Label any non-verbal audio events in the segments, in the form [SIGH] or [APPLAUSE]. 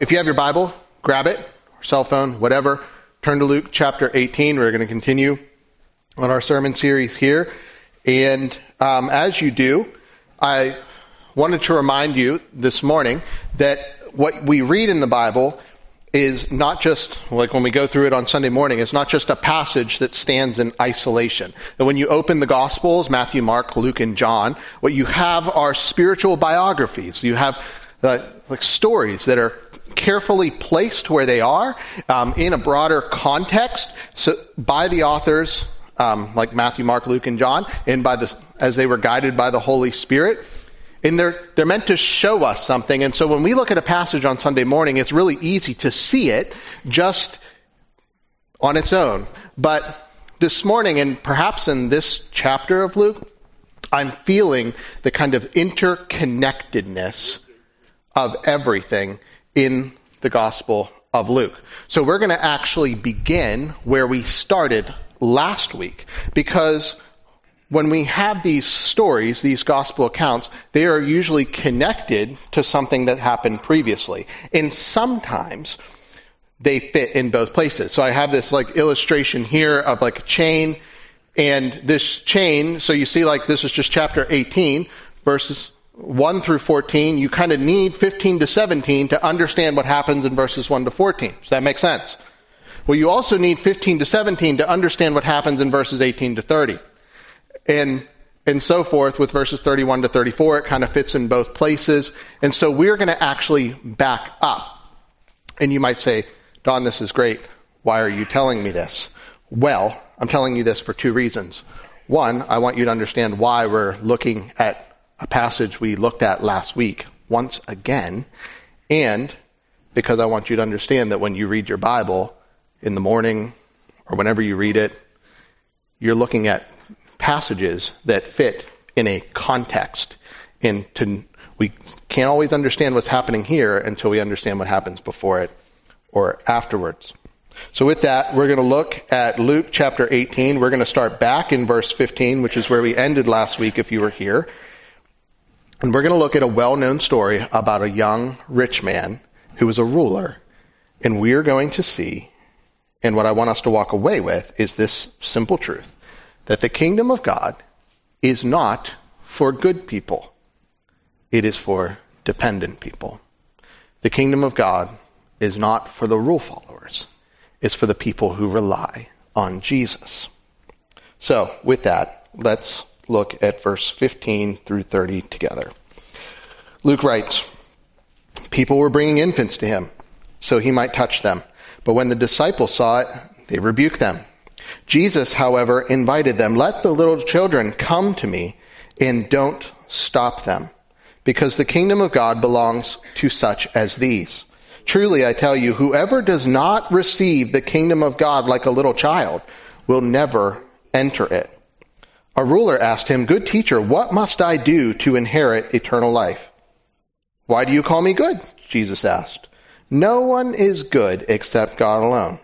If you have your Bible, grab it, or cell phone, whatever. Turn to Luke chapter 18. We're going to continue on our sermon series here. And um, as you do, I wanted to remind you this morning that what we read in the Bible is not just, like when we go through it on Sunday morning, it's not just a passage that stands in isolation. That when you open the Gospels, Matthew, Mark, Luke, and John, what you have are spiritual biographies. You have uh, like stories that are carefully placed where they are um, in a broader context so by the authors um, like Matthew, Mark, Luke, and John, and by the as they were guided by the Holy Spirit. And they're they're meant to show us something. And so when we look at a passage on Sunday morning, it's really easy to see it just on its own. But this morning, and perhaps in this chapter of Luke, I'm feeling the kind of interconnectedness of everything in the Gospel of Luke. So we're going to actually begin where we started last week because when we have these stories, these gospel accounts, they are usually connected to something that happened previously. And sometimes they fit in both places. So I have this like illustration here of like a chain and this chain, so you see like this is just chapter 18 verses 1 through 14, you kind of need 15 to 17 to understand what happens in verses 1 to 14. Does that make sense? Well, you also need 15 to 17 to understand what happens in verses 18 to 30. And, and so forth with verses 31 to 34. It kind of fits in both places. And so we're going to actually back up. And you might say, Don, this is great. Why are you telling me this? Well, I'm telling you this for two reasons. One, I want you to understand why we're looking at a passage we looked at last week once again, and because I want you to understand that when you read your Bible in the morning or whenever you read it, you're looking at passages that fit in a context. And to, we can't always understand what's happening here until we understand what happens before it or afterwards. So with that, we're going to look at Luke chapter 18. We're going to start back in verse 15, which is where we ended last week if you were here. And we're going to look at a well-known story about a young rich man who was a ruler. And we are going to see, and what I want us to walk away with is this simple truth, that the kingdom of God is not for good people. It is for dependent people. The kingdom of God is not for the rule followers. It's for the people who rely on Jesus. So, with that, let's look at verse 15 through 30 together. Luke writes, People were bringing infants to him so he might touch them. But when the disciples saw it, they rebuked them. Jesus, however, invited them, Let the little children come to me and don't stop them, because the kingdom of God belongs to such as these. Truly, I tell you, whoever does not receive the kingdom of God like a little child will never enter it. A ruler asked him, Good teacher, what must I do to inherit eternal life? Why do you call me good? Jesus asked. No one is good except God alone.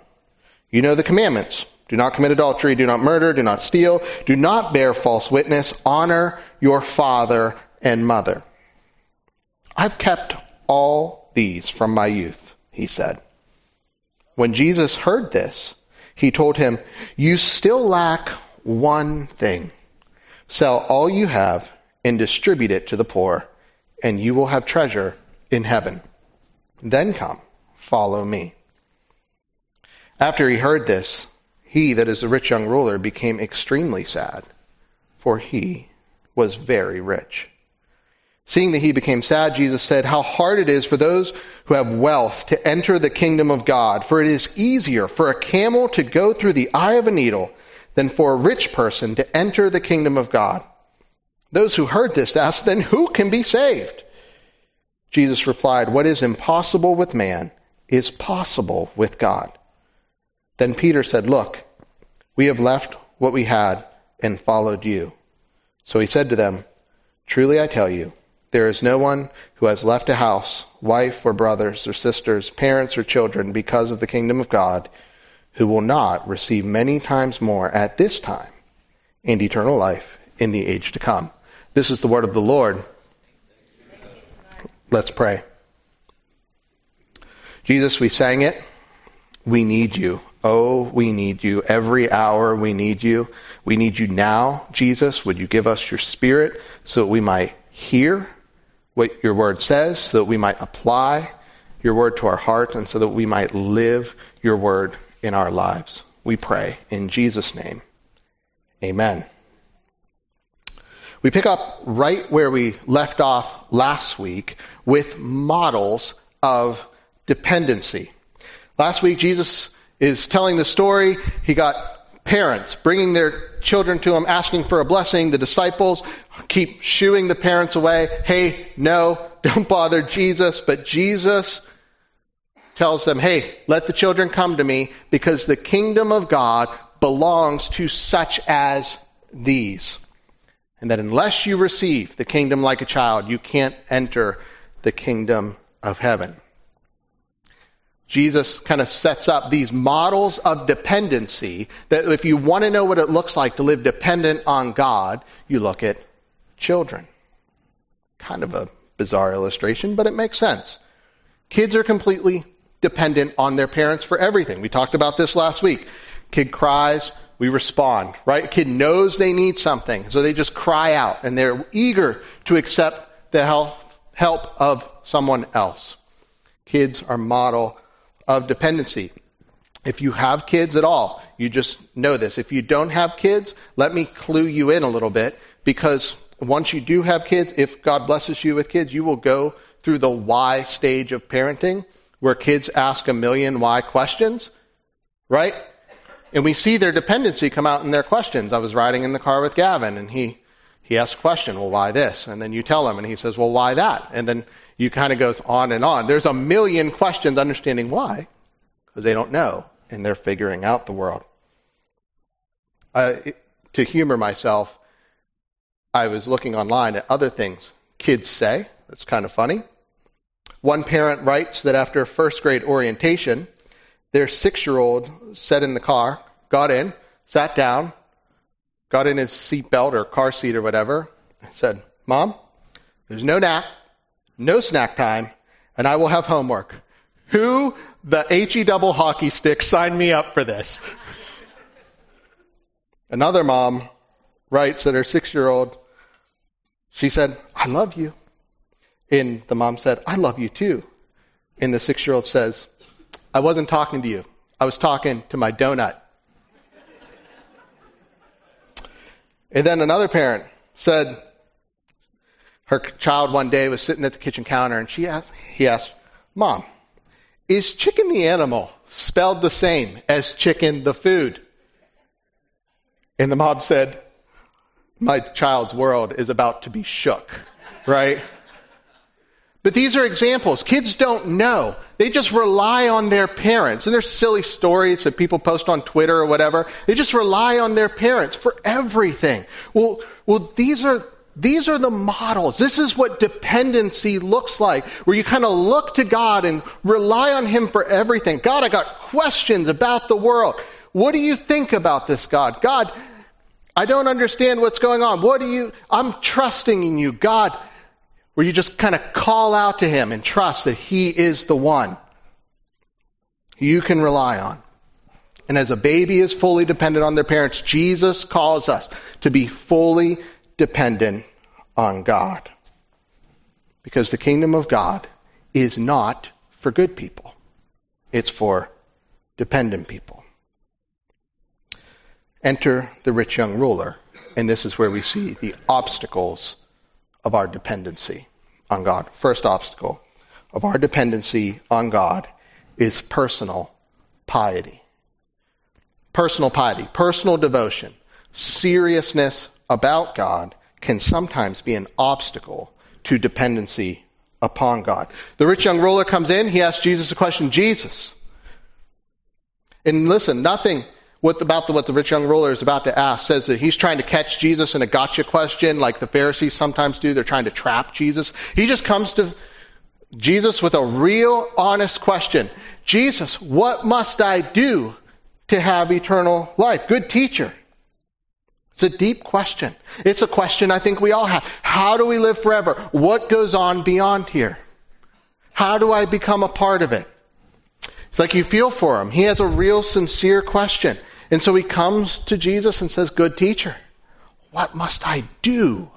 You know the commandments. Do not commit adultery, do not murder, do not steal, do not bear false witness, honor your father and mother. I've kept all these from my youth, he said. When Jesus heard this, he told him, You still lack one thing. Sell all you have and distribute it to the poor, and you will have treasure in heaven. Then come, follow me. After he heard this, he, that is the rich young ruler, became extremely sad, for he was very rich. Seeing that he became sad, Jesus said, How hard it is for those who have wealth to enter the kingdom of God, for it is easier for a camel to go through the eye of a needle than for a rich person to enter the kingdom of God. Those who heard this asked, Then who can be saved? Jesus replied, What is impossible with man is possible with God. Then Peter said, Look, we have left what we had and followed you. So he said to them, Truly I tell you, there is no one who has left a house, wife or brothers or sisters, parents or children because of the kingdom of God who will not receive many times more at this time and eternal life in the age to come. This is the word of the Lord. Let's pray. Jesus, we sang it. We need you. Oh, we need you. Every hour we need you. We need you now, Jesus. Would you give us your spirit so that we might hear what your word says, so that we might apply your word to our heart, and so that we might live your word in our lives. We pray in Jesus' name. Amen. We pick up right where we left off last week with models of dependency. Last week, Jesus is telling the story. He got parents bringing their children to him, asking for a blessing. The disciples keep shooing the parents away. Hey, no, don't bother Jesus. But Jesus tells them, hey, let the children come to me because the kingdom of God belongs to such as these. And that unless you receive the kingdom like a child, you can't enter the kingdom of heaven. Jesus kind of sets up these models of dependency that if you want to know what it looks like to live dependent on God, you look at children. Kind of a bizarre illustration, but it makes sense. Kids are completely dependent on their parents for everything. We talked about this last week. Kid cries, we respond, right? Kid knows they need something, so they just cry out and they're eager to accept the help of someone else. Kids are model of dependency. If you have kids at all, you just know this. If you don't have kids, let me clue you in a little bit because once you do have kids, if God blesses you with kids, you will go through the why stage of parenting where kids ask a million why questions, right? And we see their dependency come out in their questions. I was riding in the car with Gavin and he, he asked a question, well, why this? And then you tell him and he says, well, why that? And then you kind of goes on and on. There's a million questions understanding why, because they don't know and they're figuring out the world. Uh, to humor myself, I was looking online at other things kids say. That's kind of funny. One parent writes that after first grade orientation, their six year old sat in the car, got in, sat down, got in his seatbelt or car seat or whatever, said, Mom, there's no nap, no snack time, and I will have homework. Who, the HE double hockey stick, signed me up for this? Another mom writes that her six year old, she said, I love you. And the mom said, I love you too. And the six year old says, I wasn't talking to you. I was talking to my donut. and then another parent said, her child one day was sitting at the kitchen counter and she asked, he asked, Mom, is chicken the animal spelled the same as chicken the food? And the mom said, My child's world is about to be shook, right? But these are examples. Kids don't know. They just rely on their parents. And there's silly stories that people post on Twitter or whatever. They just rely on their parents for everything. Well, well, these are, these are the models. This is what dependency looks like, where you kind of look to God and rely on Him for everything. God, I got questions about the world. What do you think about this, God? God, I don't understand what's going on. What do you, I'm trusting in you. God, where you just kind of call out to Him and trust that He is the one you can rely on. And as a baby is fully dependent on their parents, Jesus calls us to be fully dependent on God. Because the kingdom of God is not for good people. It's for dependent people. Enter the rich young ruler. And this is where we see the obstacles of our dependency on God. First obstacle of our dependency on God is personal piety. Personal piety, personal devotion, seriousness about God can sometimes be an obstacle to dependency upon God. The rich young ruler comes in, he asks Jesus a question, Jesus. And listen, nothing what about the, what the rich young ruler is about to ask says that he's trying to catch Jesus in a gotcha question like the Pharisees sometimes do. They're trying to trap Jesus. He just comes to Jesus with a real honest question. Jesus, what must I do to have eternal life? Good teacher. It's a deep question. It's a question I think we all have. How do we live forever? What goes on beyond here? How do I become a part of it? It's like you feel for him. He has a real sincere question. And so he comes to Jesus and says, Good teacher, what must I do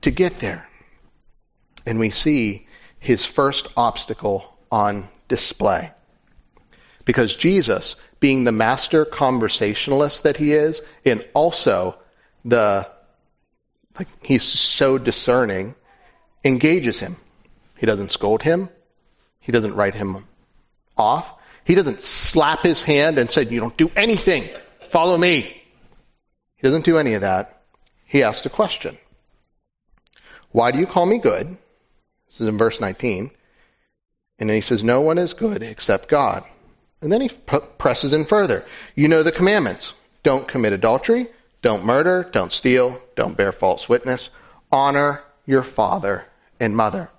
to get there? And we see his first obstacle on display. Because Jesus, being the master conversationalist that he is, and also the, like, he's so discerning, engages him. He doesn't scold him. He doesn't write him off. He doesn't slap his hand and say, you don't do anything. Follow me. He doesn't do any of that. He asked a question. Why do you call me good? This is in verse 19. And then he says, no one is good except God. And then he p- presses in further. You know the commandments. Don't commit adultery. Don't murder. Don't steal. Don't bear false witness. Honor your father and mother.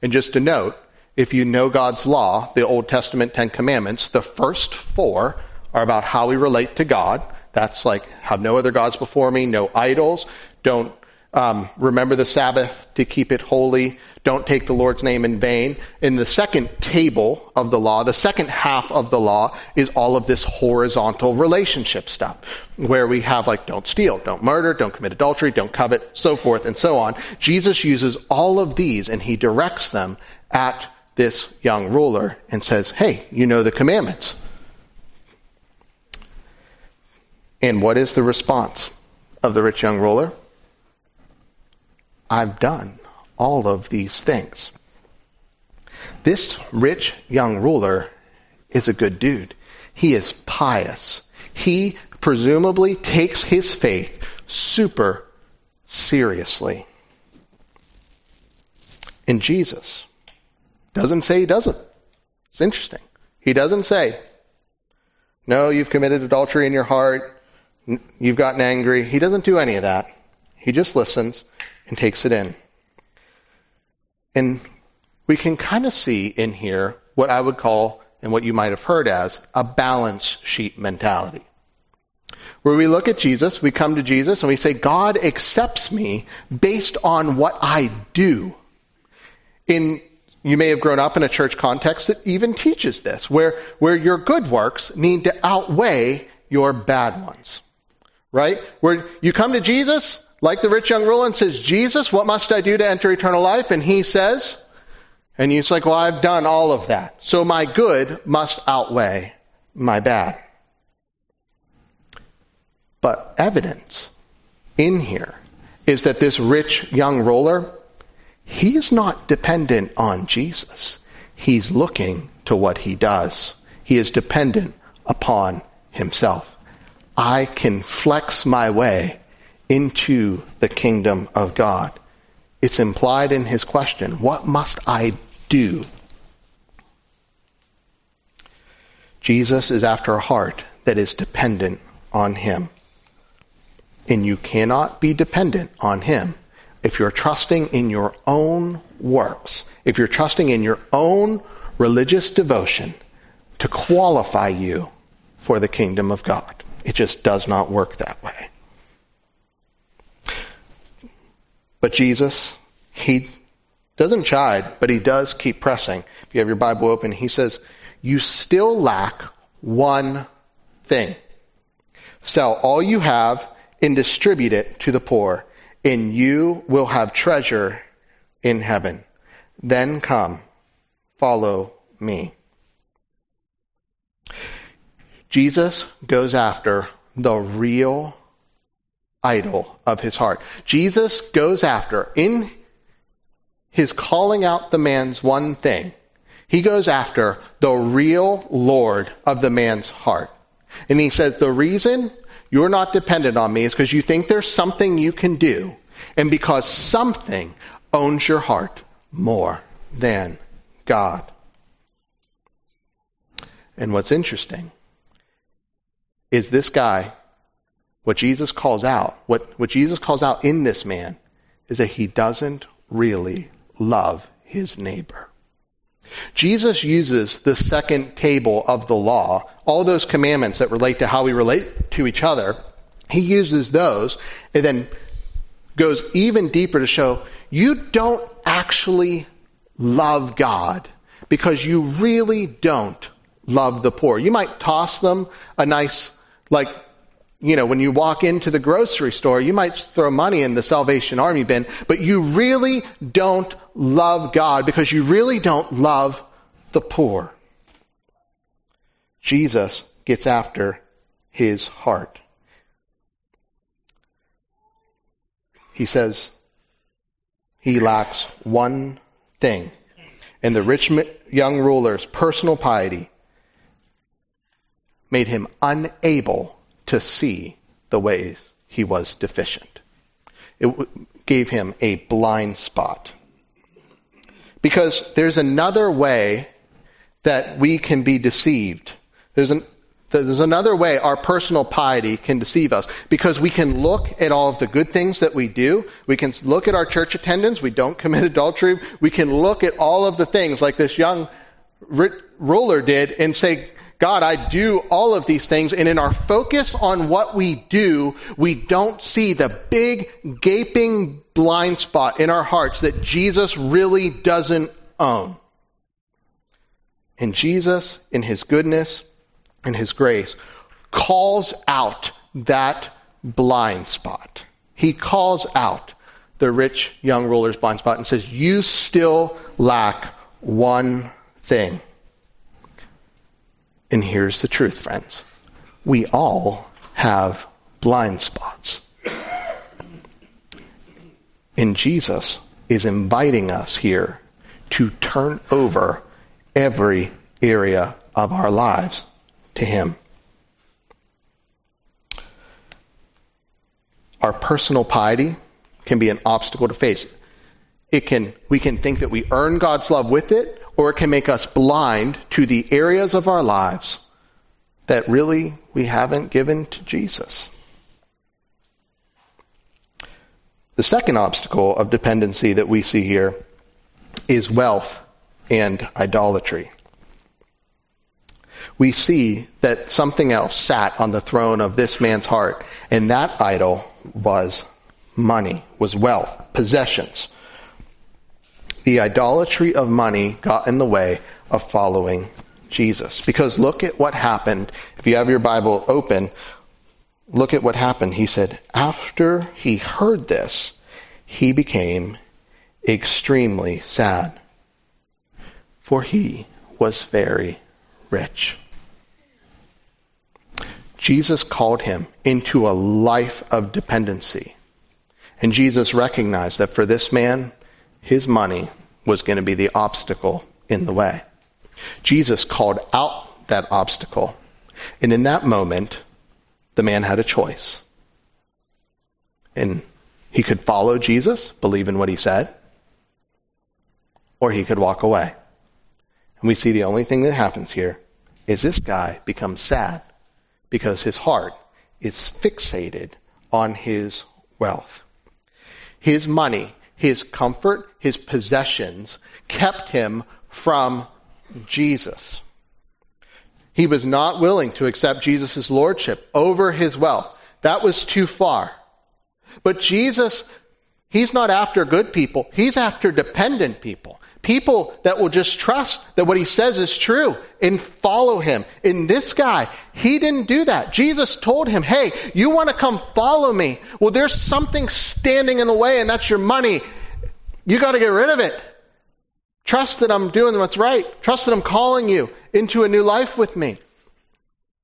And just to note, if you know God's law, the Old Testament Ten Commandments, the first four are about how we relate to God. That's like, have no other gods before me, no idols, don't um, remember the Sabbath to keep it holy. Don't take the Lord's name in vain. In the second table of the law, the second half of the law is all of this horizontal relationship stuff, where we have like don't steal, don't murder, don't commit adultery, don't covet, so forth and so on. Jesus uses all of these and he directs them at this young ruler and says, hey, you know the commandments. And what is the response of the rich young ruler? I've done all of these things. This rich young ruler is a good dude. He is pious. He presumably takes his faith super seriously. In Jesus. Doesn't say he doesn't. It's interesting. He doesn't say, no, you've committed adultery in your heart. You've gotten angry. He doesn't do any of that. He just listens and takes it in. And we can kind of see in here what I would call, and what you might have heard as, a balance sheet mentality. Where we look at Jesus, we come to Jesus and we say, God accepts me based on what I do. In, you may have grown up in a church context that even teaches this, where, where your good works need to outweigh your bad ones. Right? Where you come to Jesus, like the rich young ruler and says, Jesus, what must I do to enter eternal life? And he says, and he's like, well, I've done all of that. So my good must outweigh my bad. But evidence in here is that this rich young ruler, he's not dependent on Jesus. He's looking to what he does. He is dependent upon himself. I can flex my way into the kingdom of God. It's implied in his question, what must I do? Jesus is after a heart that is dependent on him. And you cannot be dependent on him if you're trusting in your own works, if you're trusting in your own religious devotion to qualify you for the kingdom of God. It just does not work that way. But Jesus, he doesn't chide, but he does keep pressing. If you have your Bible open, he says, you still lack one thing. Sell all you have and distribute it to the poor, and you will have treasure in heaven. Then come, follow me. Jesus goes after the real idol of his heart. Jesus goes after, in his calling out the man's one thing, he goes after the real Lord of the man's heart. And he says, the reason you're not dependent on me is because you think there's something you can do, and because something owns your heart more than God. And what's interesting is this guy what Jesus calls out, what, what Jesus calls out in this man is that he doesn't really love his neighbor. Jesus uses the second table of the law, all those commandments that relate to how we relate to each other, he uses those and then goes even deeper to show you don't actually love God because you really don't love the poor. You might toss them a nice, like, you know, when you walk into the grocery store, you might throw money in the Salvation Army bin, but you really don't love God because you really don't love the poor. Jesus gets after his heart. He says he lacks one thing. And the rich young ruler's personal piety made him unable to see the ways he was deficient. It gave him a blind spot. Because there's another way that we can be deceived. There's, an, there's another way our personal piety can deceive us. Because we can look at all of the good things that we do. We can look at our church attendance. We don't [LAUGHS] commit adultery. We can look at all of the things like this young ruler did and say, God, I do all of these things, and in our focus on what we do, we don't see the big, gaping blind spot in our hearts that Jesus really doesn't own. And Jesus, in His goodness and His grace, calls out that blind spot. He calls out the rich young ruler's blind spot and says, You still lack one thing. And here's the truth, friends. We all have blind spots. And Jesus is inviting us here to turn over every area of our lives to Him. Our personal piety can be an obstacle to face. It can, we can think that we earn God's love with it, or it can make us blind to the areas of our lives that really we haven't given to Jesus. The second obstacle of dependency that we see here is wealth and idolatry. We see that something else sat on the throne of this man's heart, and that idol was money, was wealth, possessions the idolatry of money got in the way of following Jesus. Because look at what happened. If you have your Bible open, look at what happened. He said, after he heard this, he became extremely sad, for he was very rich. Jesus called him into a life of dependency. And Jesus recognized that for this man, his money was going to be the obstacle in the way. Jesus called out that obstacle. And in that moment, the man had a choice. And he could follow Jesus, believe in what he said, or he could walk away. And we see the only thing that happens here is this guy becomes sad because his heart is fixated on his wealth. His money his comfort, his possessions, kept him from Jesus. He was not willing to accept Jesus' lordship over his wealth. That was too far. But Jesus, he's not after good people. He's after dependent people. People that will just trust that what he says is true and follow him. In this guy, he didn't do that. Jesus told him, hey, you want to come follow me? Well, there's something standing in the way and that's your money. You got to get rid of it. Trust that I'm doing what's right. Trust that I'm calling you into a new life with me.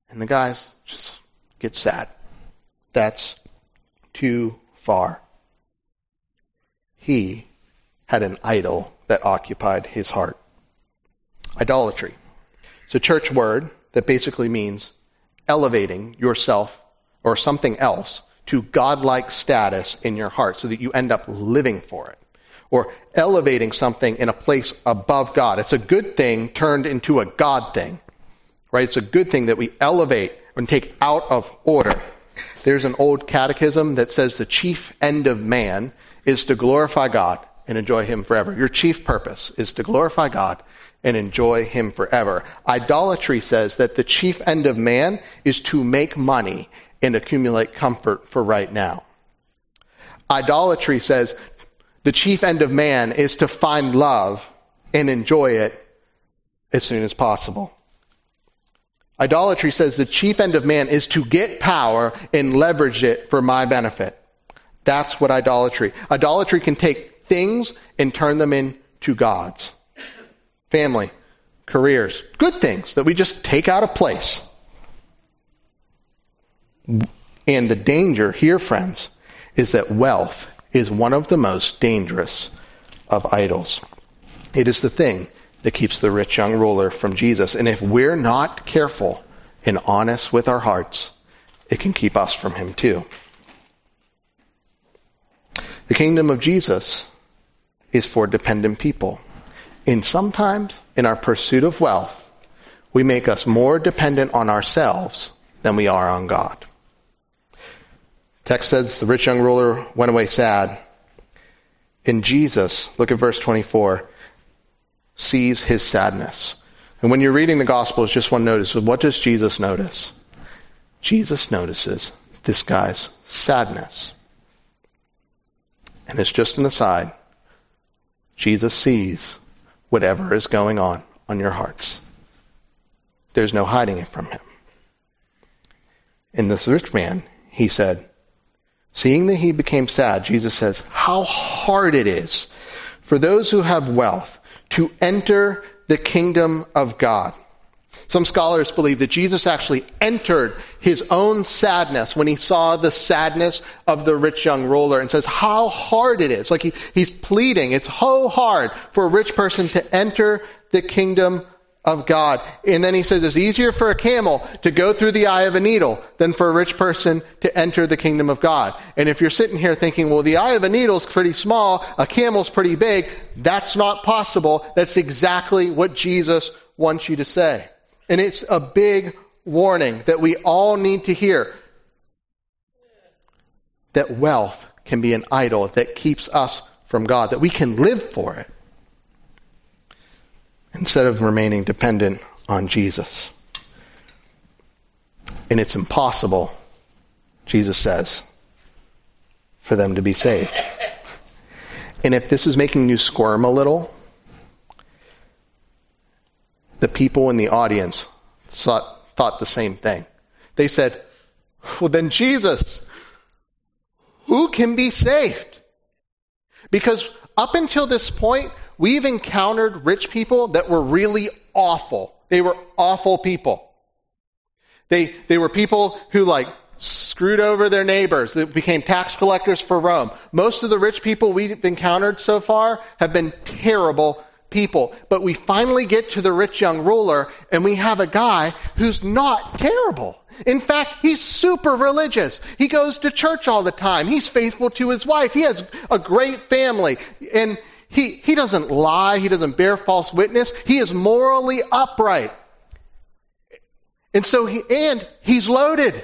And the guys just get sad. That's too far. He had an idol that occupied his heart. Idolatry. It's a church word that basically means elevating yourself or something else to godlike status in your heart so that you end up living for it or elevating something in a place above God. It's a good thing turned into a God thing. Right? It's a good thing that we elevate and take out of order. There's an old catechism that says the chief end of man is to glorify God and enjoy Him forever. Your chief purpose is to glorify God and enjoy Him forever. Idolatry says that the chief end of man is to make money and accumulate comfort for right now. Idolatry says the chief end of man is to find love and enjoy it as soon as possible. Idolatry says the chief end of man is to get power and leverage it for my benefit. That's what idolatry. Idolatry can take things and turn them into gods. Family, careers, good things that we just take out of place. And the danger here, friends, is that wealth is one of the most dangerous of idols. It is the thing that keeps the rich young ruler from Jesus. And if we're not careful and honest with our hearts, it can keep us from him too. The kingdom of Jesus is for dependent people. And sometimes in our pursuit of wealth, we make us more dependent on ourselves than we are on God. Text says the rich young ruler went away sad. In Jesus, look at verse 24, sees his sadness. And when you're reading the Gospels, just one notice, what does Jesus notice? Jesus notices this guy's sadness. And it's just an aside. Jesus sees whatever is going on on your hearts. There's no hiding it from him. In this rich man, he said, seeing that he became sad, Jesus says, how hard it is for those who have wealth to enter the kingdom of God. Some scholars believe that Jesus actually entered his own sadness when he saw the sadness of the rich young ruler and says how hard it is. Like he, he's pleading. It's so hard for a rich person to enter the kingdom of God. And then he says it's easier for a camel to go through the eye of a needle than for a rich person to enter the kingdom of God. And if you're sitting here thinking, well, the eye of a needle is pretty small, a camel's pretty big, that's not possible. That's exactly what Jesus wants you to say. And it's a big warning that we all need to hear. That wealth can be an idol that keeps us from God, that we can live for it instead of remaining dependent on Jesus. And it's impossible, Jesus says, for them to be saved. And if this is making you squirm a little, the people in the audience thought, thought the same thing. They said, well then Jesus, who can be saved? Because up until this point, we've encountered rich people that were really awful. They were awful people. They, they were people who like screwed over their neighbors. They became tax collectors for Rome. Most of the rich people we've encountered so far have been terrible people. But we finally get to the rich young ruler and we have a guy who's not terrible. In fact, he's super religious. He goes to church all the time. He's faithful to his wife. He has a great family. And he, he doesn't lie. He doesn't bear false witness. He is morally upright. And so he, and he's loaded.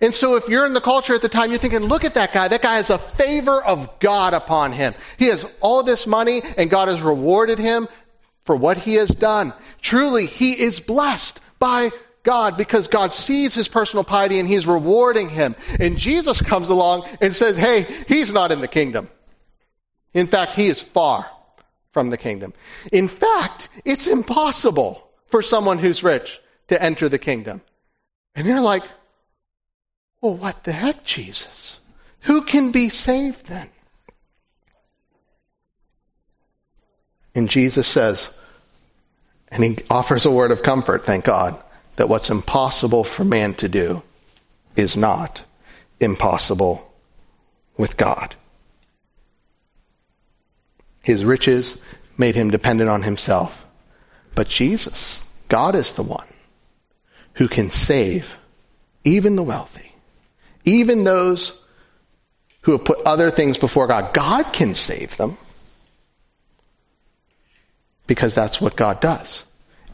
And so if you're in the culture at the time, you're thinking, look at that guy. That guy has a favor of God upon him. He has all this money and God has rewarded him for what he has done. Truly, he is blessed by God because God sees his personal piety and he's rewarding him. And Jesus comes along and says, hey, he's not in the kingdom. In fact, he is far from the kingdom. In fact, it's impossible for someone who's rich to enter the kingdom. And you're like, well, what the heck, Jesus? Who can be saved then? And Jesus says, and he offers a word of comfort, thank God, that what's impossible for man to do is not impossible with God. His riches made him dependent on himself. But Jesus, God is the one who can save even the wealthy. Even those who have put other things before God, God can save them. Because that's what God does.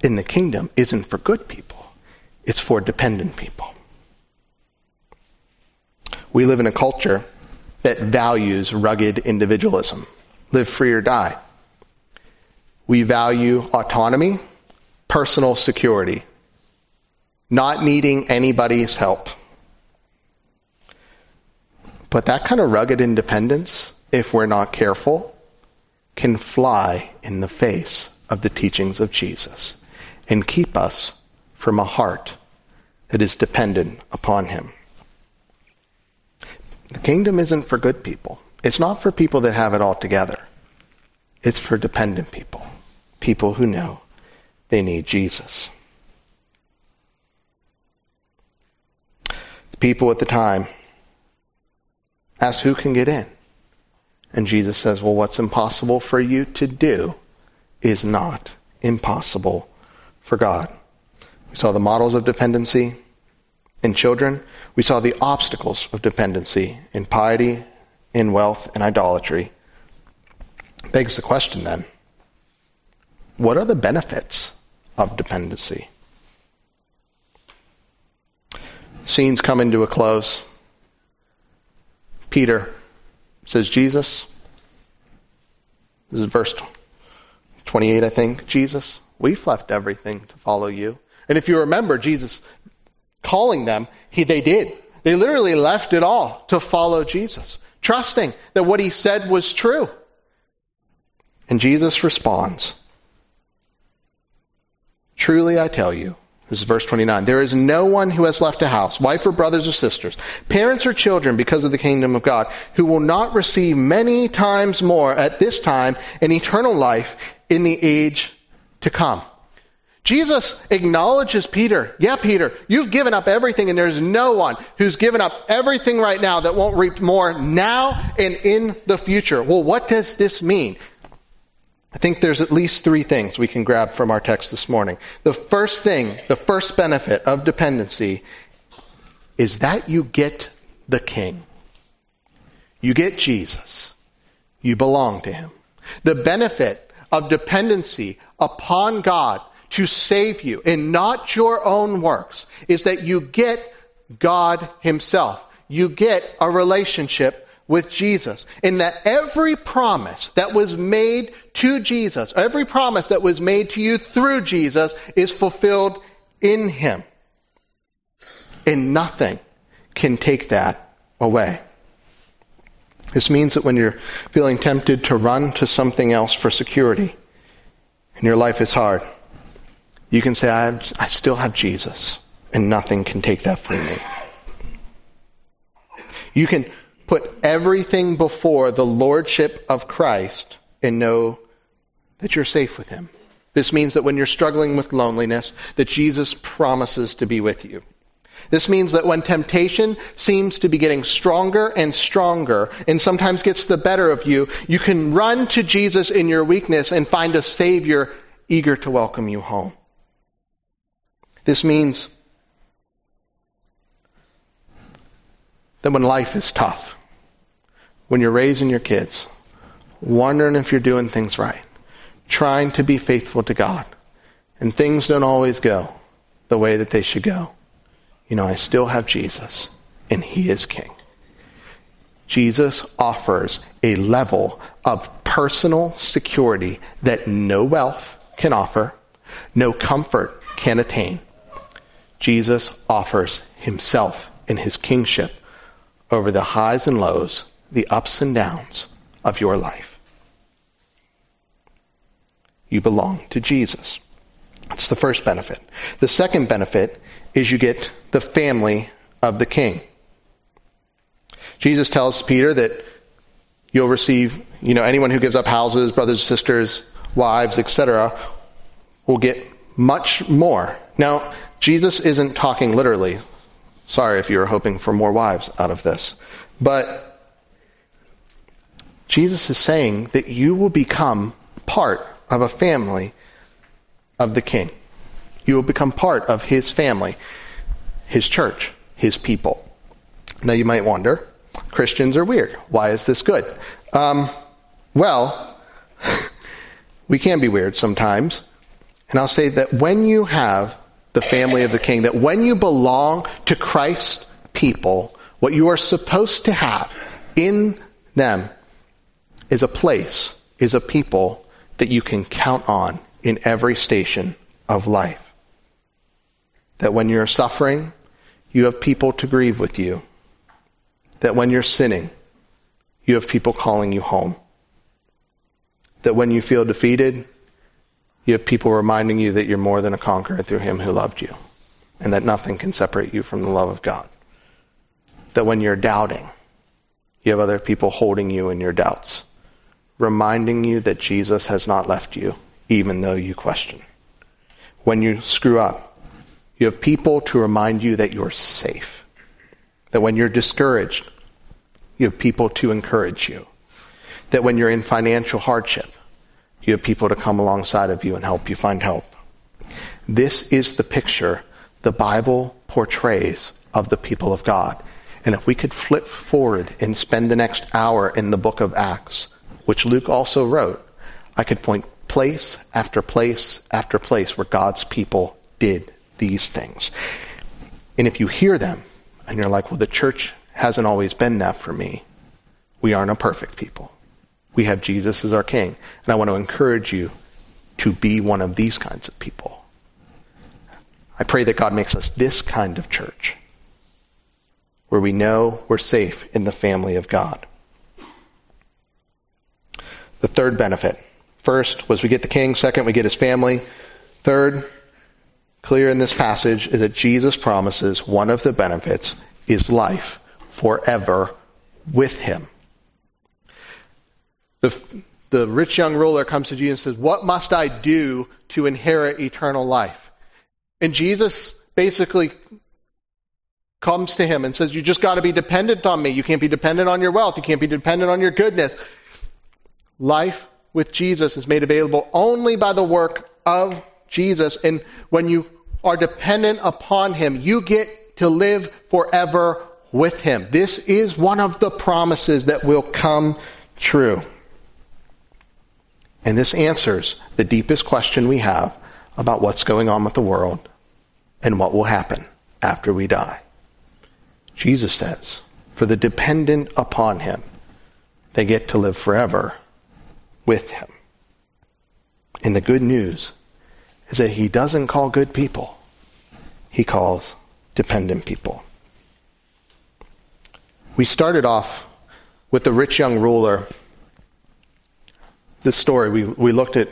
In the kingdom isn't for good people. It's for dependent people. We live in a culture that values rugged individualism. Live free or die. We value autonomy, personal security, not needing anybody's help. But that kind of rugged independence, if we're not careful, can fly in the face of the teachings of Jesus and keep us from a heart that is dependent upon him. The kingdom isn't for good people. It's not for people that have it all together. It's for dependent people. People who know they need Jesus. The people at the time asked who can get in. And Jesus says, well, what's impossible for you to do is not impossible for God. We saw the models of dependency in children. We saw the obstacles of dependency in piety, in wealth, and idolatry. Begs the question then, what are the benefits of dependency? Scenes coming to a close. Peter says, Jesus, this is verse 28, I think. Jesus, we've left everything to follow you. And if you remember Jesus calling them, he, they did. They literally left it all to follow Jesus, trusting that what he said was true. And Jesus responds, Truly I tell you, this is verse 29. There is no one who has left a house, wife or brothers or sisters, parents or children because of the kingdom of God, who will not receive many times more at this time an eternal life in the age to come. Jesus acknowledges Peter. Yeah, Peter, you've given up everything and there's no one who's given up everything right now that won't reap more now and in the future. Well, what does this mean? I think there's at least three things we can grab from our text this morning. The first thing, the first benefit of dependency is that you get the King. You get Jesus. You belong to Him. The benefit of dependency upon God to save you and not your own works is that you get God Himself. You get a relationship with Jesus. In that every promise that was made to Jesus, every promise that was made to you through Jesus is fulfilled in Him. And nothing can take that away. This means that when you're feeling tempted to run to something else for security and your life is hard, you can say, I, I still have Jesus, and nothing can take that from me. You can put everything before the lordship of Christ and know that you're safe with him. This means that when you're struggling with loneliness, that Jesus promises to be with you. This means that when temptation seems to be getting stronger and stronger and sometimes gets the better of you, you can run to Jesus in your weakness and find a Savior eager to welcome you home. This means that when life is tough, when you're raising your kids, wondering if you're doing things right, trying to be faithful to God, and things don't always go the way that they should go, you know, I still have Jesus, and He is King. Jesus offers a level of personal security that no wealth can offer, no comfort can attain. Jesus offers himself and his kingship over the highs and lows, the ups and downs of your life. You belong to Jesus. That's the first benefit. The second benefit is you get the family of the king. Jesus tells Peter that you'll receive, you know, anyone who gives up houses, brothers, sisters, wives, etc., will get much more. Now, Jesus isn't talking literally. Sorry if you were hoping for more wives out of this. But Jesus is saying that you will become part of a family of the king. You will become part of his family, his church, his people. Now you might wonder, Christians are weird. Why is this good? Um, well, [LAUGHS] we can be weird sometimes. And I'll say that when you have the family of the king, that when you belong to Christ's people, what you are supposed to have in them is a place, is a people that you can count on in every station of life. That when you're suffering, you have people to grieve with you. That when you're sinning, you have people calling you home. That when you feel defeated, you have people reminding you that you're more than a conqueror through him who loved you. and that nothing can separate you from the love of God. That when you're doubting, you have other people holding you in your doubts, reminding you that Jesus has not left you, even though you question. When you screw up, you have people to remind you that you're safe. That when you're discouraged, you have people to encourage you. That when you're in financial hardship, you have people to come alongside of you and help you find help. This is the picture the Bible portrays of the people of God. And if we could flip forward and spend the next hour in the book of Acts, which Luke also wrote, I could point place after place after place where God's people did these things. And if you hear them and you're like, well, the church hasn't always been that for me, we aren't a perfect people. We have Jesus as our King. And I want to encourage you to be one of these kinds of people. I pray that God makes us this kind of church where we know we're safe in the family of God. The third benefit. First was we get the king. Second, we get his family. Third, clear in this passage is that Jesus promises one of the benefits is life forever with him. The, the rich young ruler comes to Jesus and says, What must I do to inherit eternal life? And Jesus basically comes to him and says, You just got to be dependent on me. You can't be dependent on your wealth. You can't be dependent on your goodness. Life with Jesus is made available only by the work of Jesus. And when you are dependent upon him, you get to live forever with him. This is one of the promises that will come true. And this answers the deepest question we have about what's going on with the world and what will happen after we die. Jesus says, for the dependent upon him, they get to live forever with him. And the good news is that he doesn't call good people. He calls dependent people. We started off with the rich young ruler. This story, we, we looked at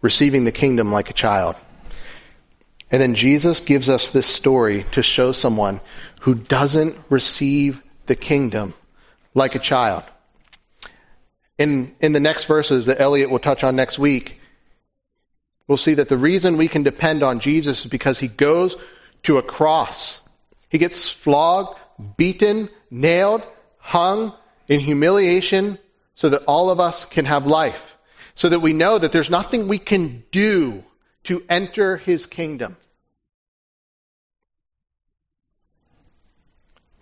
receiving the kingdom like a child. And then Jesus gives us this story to show someone who doesn't receive the kingdom like a child. In, in the next verses that Elliot will touch on next week, we'll see that the reason we can depend on Jesus is because he goes to a cross. He gets flogged, beaten, nailed, hung in humiliation so that all of us can have life. So that we know that there's nothing we can do to enter his kingdom.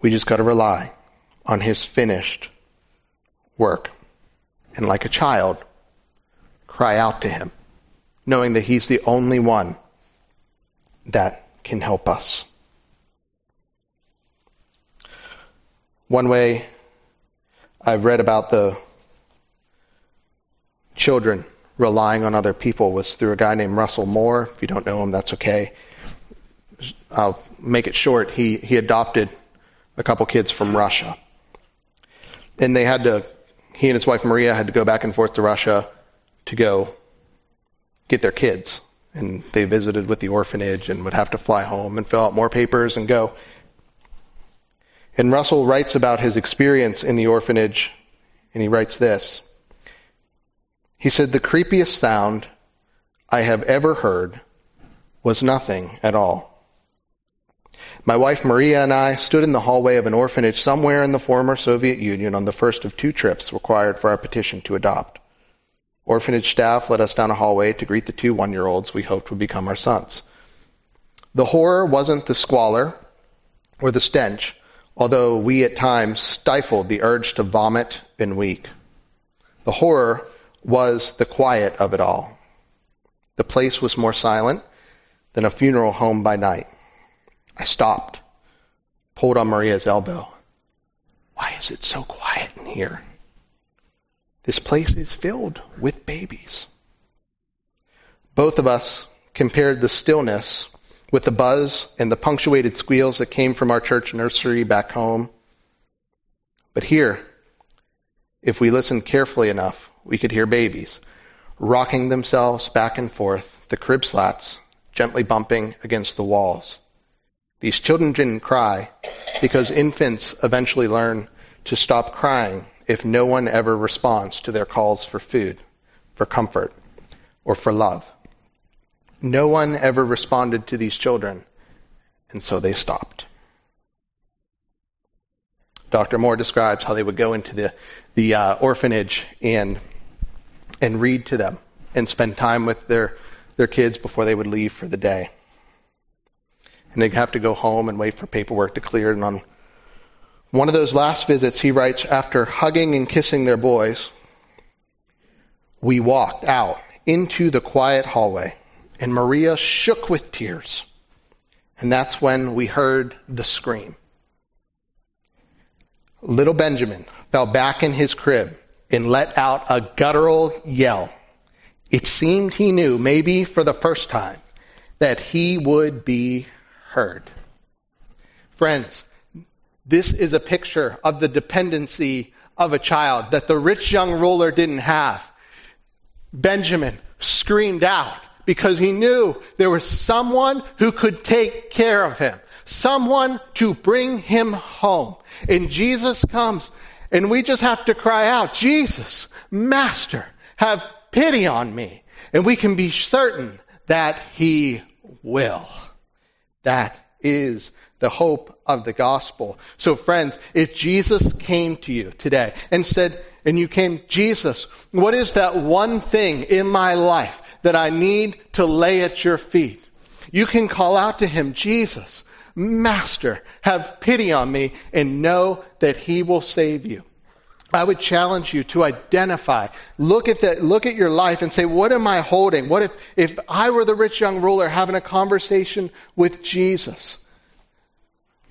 We just got to rely on his finished work. And like a child, cry out to him, knowing that he's the only one that can help us. One way I've read about the children relying on other people was through a guy named Russell Moore. If you don't know him, that's okay. I'll make it short. He, he adopted a couple kids from Russia. And they had to, he and his wife Maria had to go back and forth to Russia to go get their kids. And they visited with the orphanage and would have to fly home and fill out more papers and go. And Russell writes about his experience in the orphanage, and he writes this. He said, The creepiest sound I have ever heard was nothing at all. My wife Maria and I stood in the hallway of an orphanage somewhere in the former Soviet Union on the first of two trips required for our petition to adopt. Orphanage staff led us down a hallway to greet the two one year olds we hoped would become our sons. The horror wasn't the squalor or the stench, although we at times stifled the urge to vomit and weep. The horror was the quiet of it all. The place was more silent than a funeral home by night. I stopped, pulled on Maria's elbow. Why is it so quiet in here? This place is filled with babies. Both of us compared the stillness with the buzz and the punctuated squeals that came from our church nursery back home. But here, if we listened carefully enough, we could hear babies rocking themselves back and forth, the crib slats gently bumping against the walls. These children didn't cry because infants eventually learn to stop crying if no one ever responds to their calls for food, for comfort, or for love. No one ever responded to these children, and so they stopped. Dr. Moore describes how they would go into the, the uh, orphanage and, and read to them and spend time with their, their kids before they would leave for the day. And they'd have to go home and wait for paperwork to clear. And on one of those last visits, he writes, after hugging and kissing their boys, we walked out into the quiet hallway, and Maria shook with tears. And that's when we heard the scream. Little Benjamin fell back in his crib and let out a guttural yell. It seemed he knew, maybe for the first time, that he would be heard. Friends, this is a picture of the dependency of a child that the rich young ruler didn't have. Benjamin screamed out because he knew there was someone who could take care of him someone to bring him home. And Jesus comes and we just have to cry out, Jesus, Master, have pity on me. And we can be certain that he will. That is the hope of the gospel. So friends, if Jesus came to you today and said, and you came, Jesus, what is that one thing in my life that I need to lay at your feet? You can call out to him, Jesus, Master, have pity on me and know that he will save you. I would challenge you to identify, look at that, look at your life and say, what am I holding? What if, if I were the rich young ruler having a conversation with Jesus?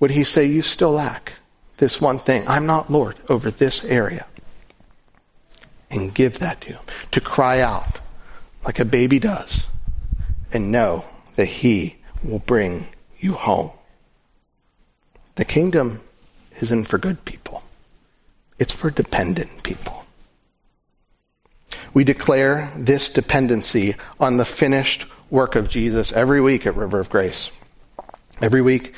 Would he say, you still lack this one thing? I'm not Lord over this area. And give that to him. To cry out like a baby does and know that he will bring you home. The kingdom isn't for good people. It's for dependent people. We declare this dependency on the finished work of Jesus every week at River of Grace. Every week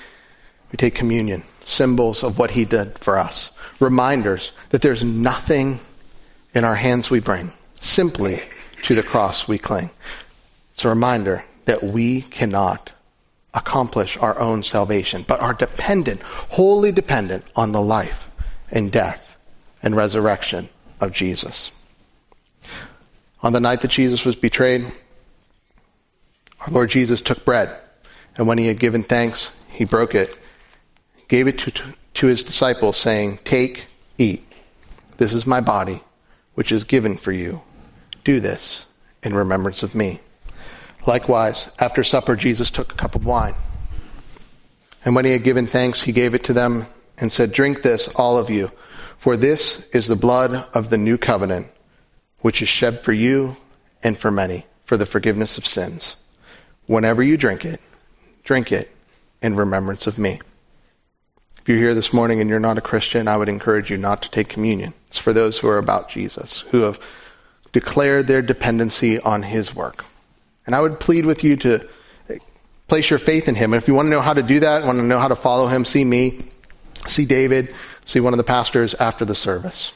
we take communion, symbols of what he did for us, reminders that there's nothing in our hands we bring, simply to the cross we cling. It's a reminder that we cannot accomplish our own salvation, but are dependent, wholly dependent on the life and death and resurrection of Jesus. On the night that Jesus was betrayed, our Lord Jesus took bread, and when he had given thanks, he broke it, gave it to, to his disciples, saying, Take, eat. This is my body, which is given for you. Do this in remembrance of me. Likewise, after supper, Jesus took a cup of wine. And when he had given thanks, he gave it to them and said, Drink this, all of you, for this is the blood of the new covenant, which is shed for you and for many for the forgiveness of sins. Whenever you drink it, drink it in remembrance of me. If you're here this morning and you're not a Christian, I would encourage you not to take communion. It's for those who are about Jesus, who have declared their dependency on his work. And I would plead with you to place your faith in him. And if you want to know how to do that, want to know how to follow him, see me, see David, see one of the pastors after the service.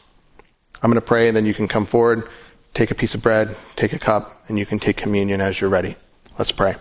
I'm going to pray and then you can come forward, take a piece of bread, take a cup, and you can take communion as you're ready. Let's pray.